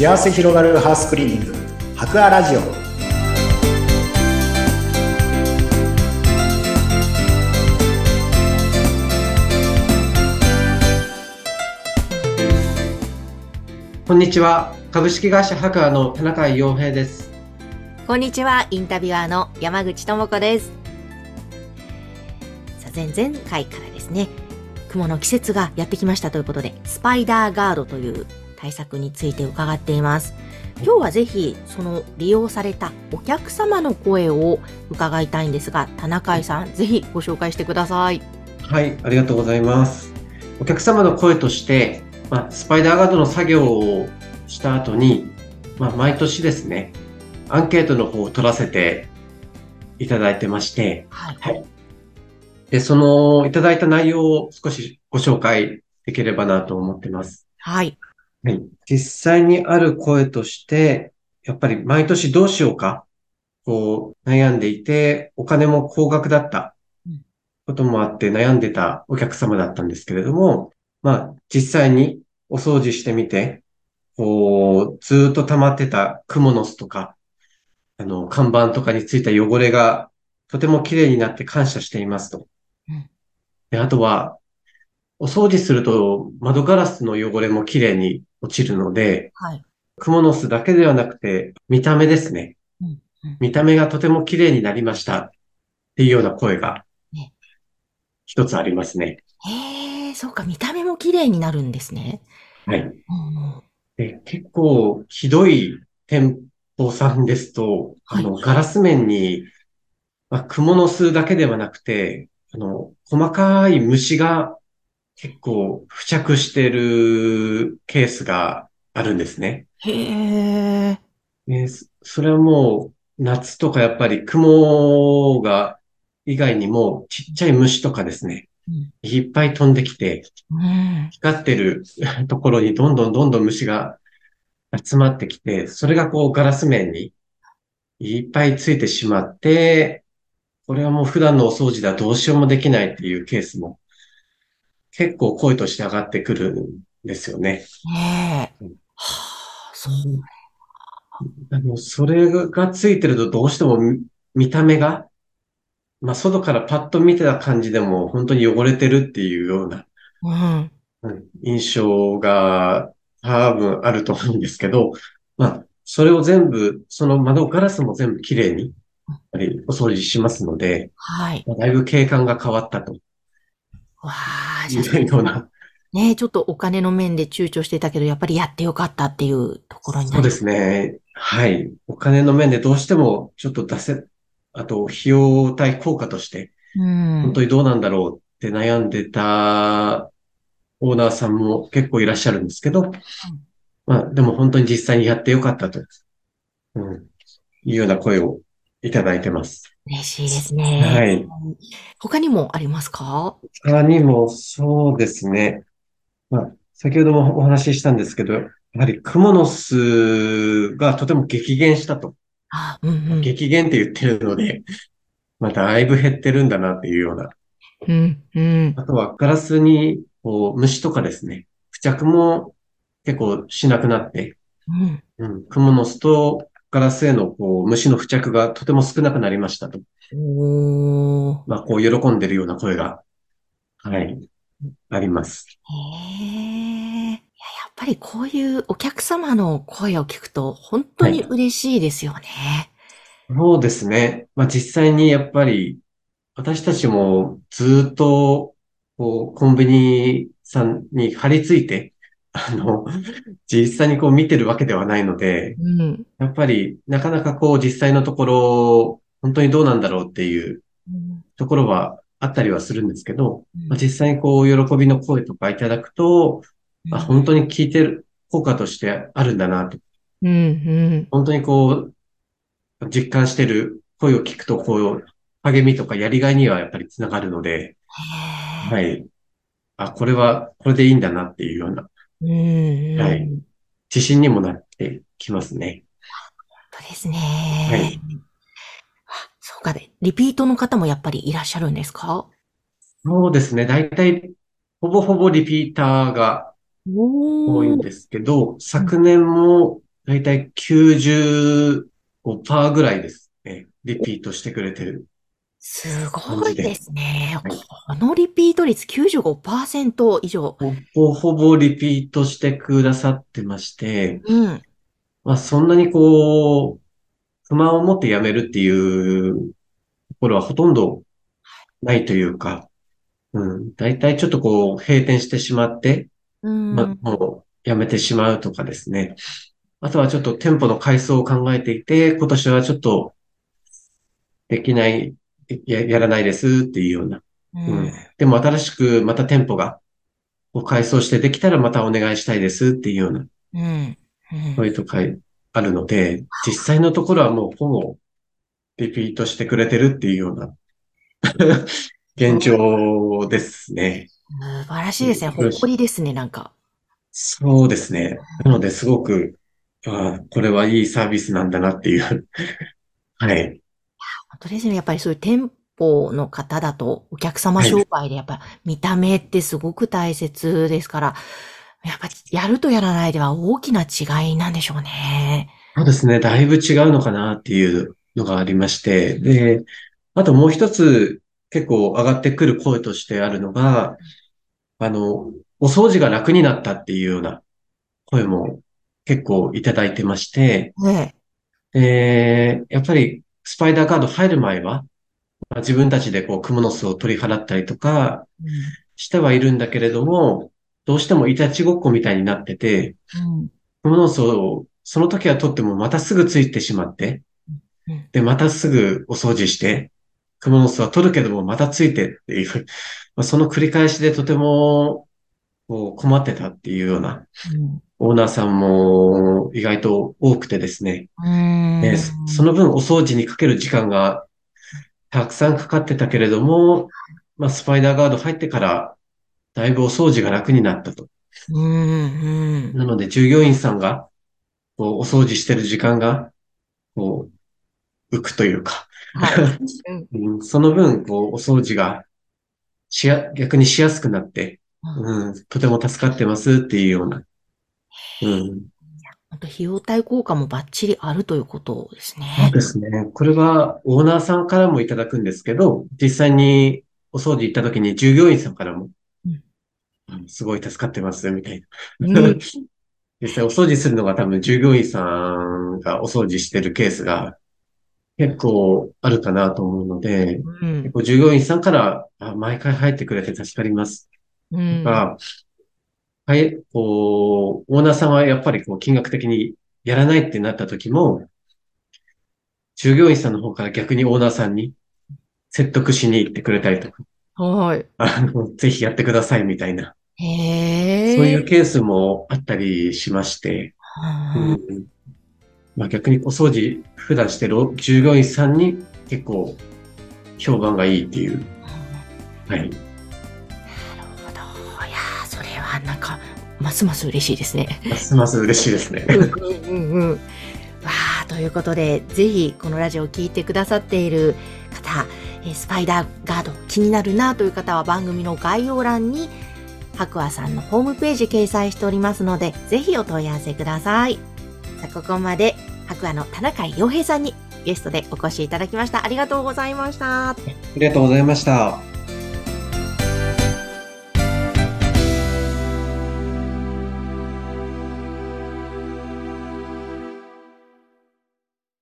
幸せ広がるハウスクリーニング博アラジオこんにちは。株式会社博アの田中洋平です。こんにちは、インタビュアーの山口智子です。さあ、前々回からですね、雲の季節がやってきましたということで、スパイダーガードという対策について伺っています。今日はぜひ、その利用されたお客様の声を伺いたいんですが、田中井さん、ぜひご紹介してください。はい、ありがとうございます。お客様の声として、まあ、スパイダーガードの作業をした後に、まあ、毎年ですね、アンケートの方を取らせていただいてまして、はい。はい。で、そのいただいた内容を少しご紹介できればなと思ってます。はい。はい。実際にある声として、やっぱり毎年どうしようか、こう悩んでいて、お金も高額だったうんこともあって悩んでたお客様だったんですけれども、まあ実際にお掃除してみて、こうずーっと溜まってたクモの巣とか、あの看板とかについた汚れがとても綺麗になって感謝していますとうん。で、あとは、お掃除すると窓ガラスの汚れも綺麗に落ちるので、はい。クモの巣だけではなくて、見た目ですね。うんうん見た目がとても綺麗になりましたっていうような声がね一つありますね。へえ、そうか、見た目も綺麗になるんですね。はい。うんうんで結構ひどい店舗さんですと、あの、はいガラス面に、まあ、クモの巣だけではなくて、あの、細かい虫が結構付着してるケースがあるんですね。へえ。ね、そそれはもう、夏とかやっぱり雲が、以外にもちっちゃい虫とかですね、うんいっぱい飛んできて、うん。光ってる ところにどんどんどんどん虫が集まってきて、それがこうガラス面にいっぱいついてしまって、これはもう普段のお掃除ではどうしようもできないっていうケースも結構声として上がってくるんですよね。ねえうん。はあ、そう。あの、それがついてるとどうしても見見た目が、まあ、外からパッと見てた感じでも本当に汚れてるっていうような、うん。うん印象が多分あると思うんですけど、まあ、それを全部、その窓ガラスも全部きれいに、やっぱりお掃除しますので、はい。まあだいぶ景観が変わったとわあ、いじゃあ、うような、ねえ、ちょっとお金の面で躊躇してたけど、やっぱりやってよかったっていうところになる。そうですね。はい。お金の面でどうしてもちょっと出せ、あと、費用対効果として、うん。本当にどうなんだろうって悩んでたオーナーさんも結構いらっしゃるんですけど、まあでも本当に実際にやってよかったと、うん、いうような声をいただいてます。嬉しいですね。はい。他にもありますか？他にもそうですね。まあ、先ほどもお話ししたんですけど、やはりクモの巣がとても激減したと。あ、うんうん。激減って言ってるので、まあだいぶ減ってるんだなっていうようなうん、うん。あとはガラスにこう虫とかですね、付着も結構しなくなって、うん。うん、クモの巣とガラスへのこう虫の付着がとても少なくなりましたと。まあこう喜んでるような声が、はい、あります。へえ。いや、やっぱりこういうお客様の声を聞くと本当に嬉しいですよね。そうですね。まあ実際にやっぱり私たちもずっとこうコンビニさんに張り付いて、あの、実際にこう見てるわけではないので、うん。やっぱり、なかなかこう実際のところ、本当にどうなんだろうっていううんところはあったりはするんですけど、まあ、実際にこう喜びの声とかいただくと、あ、本当に聞いてる効果としてあるんだなと。うん、うん。本当にこう、実感してる声を聞くと、こう、励みとかやりがいにはやっぱりつながるので。はい。あ、これは、これでいいんだなっていうようなうん、うん。はい自信にもなってきますね。本当ですね。はいあそうかで、リピートの方もやっぱりいらっしゃるんですか？そうですね。大体、ほぼほぼリピーターが多いん。ですけど、昨年もだいたい95%ぐらいですね。リピートしてくれてる。すごいですね。このリピート率95%以上。ほぼほぼリピートしてくださってまして、うん。まあそんなにこう、不満を持って辞めるっていうところはほとんどないというか、うん、だいたいちょっとこう閉店してしまって、うん。まあ、もう辞めてしまうとかですね。あとはちょっと店舗の改装を考えていて、今年はちょっとできない、や、やらないですっていうような。ううんん。でも新しくまた店舗がこう改装してできたらまたお願いしたいですっていうような、うん。うんそういうとかあるので、実際のところはもうほぼリピートしてくれてるっていうような 現状ですね。素晴らしいですね。ほっこりですね、なんか。そうですね。なので、すごく、ああ、これはいいサービスなんだなっていう。はい。本当ですね。やっぱりそういう店舗の方だと、お客様商売でやっぱ見た目ってすごく大切ですから、やっぱやるとやらないでは大きな違いなんでしょうね。そうですね。だいぶ違うのかなっていうのがありまして。で、あともう一つ結構上がってくる声としてあるのが、あの、お掃除が楽になったっていうような声も結構いただいてまして、ねで、やっぱりスパイダーガード入る前は、まあ自分たちでこう、クモの巣を取り払ったりとかしてはいるんだけれども、どうしてもいたちごっこみたいになってて、うん。クモの巣をその時は取ってもまたすぐついてしまって、で、またすぐお掃除して、クモの巣は取るけどもまたついてっていう、まあ、その繰り返しでとてもこう困ってたっていうようなオーナーさんも意外と多くてですね、うん。えーそその分お掃除にかける時間がたくさんかかってたけれども、まあ、スパイダーガード入ってから、だいぶお掃除が楽になったと。うん、うん。なので、従業員さんが、こう、お掃除してる時間が、こう、浮くというか、はい。うんその分、こう、お掃除が、しや、逆にしやすくなって、うん、とても助かってますっていうような、うん、本当費用対効果もバッチリあるということですそうね。ですね。これはオーナーさんからもいただくんですけど、実際にお掃除行った時に従業員さんからも、うんあすごい助かってます、みたいうんな。実際お掃除するのが多分従業員さんがお掃除してるケースが結構あるかなと思うので、うん結構従業員さんから、あ毎回入ってくれて助かりますうんとか、はい、こう、オーナーさんはやっぱりこう金額的にやらないってなった時も、従業員さんの方から逆にオーナーさんに説得しに行ってくれたりとか、はい。あの、ぜひやってくださいみたいな、へえ。そういうケースもあったりしまして、うんうん。まあ、逆にお掃除普段してる従業員さんに結構評判がいいっていう、はい。ますます嬉しいですね。ますます嬉しいですね。うんうんうん。わあ、ということで、ぜひこのラジオを聞いてくださっている方、えースパイダーガード気になるなという方は番組の概要欄に白亜さんのホームページ掲載しておりますので、ぜひお問い合わせください。さあ、ここまで白亜の田中洋平さんにゲストでお越しいただきました。ありがとうございました。ありがとうございました。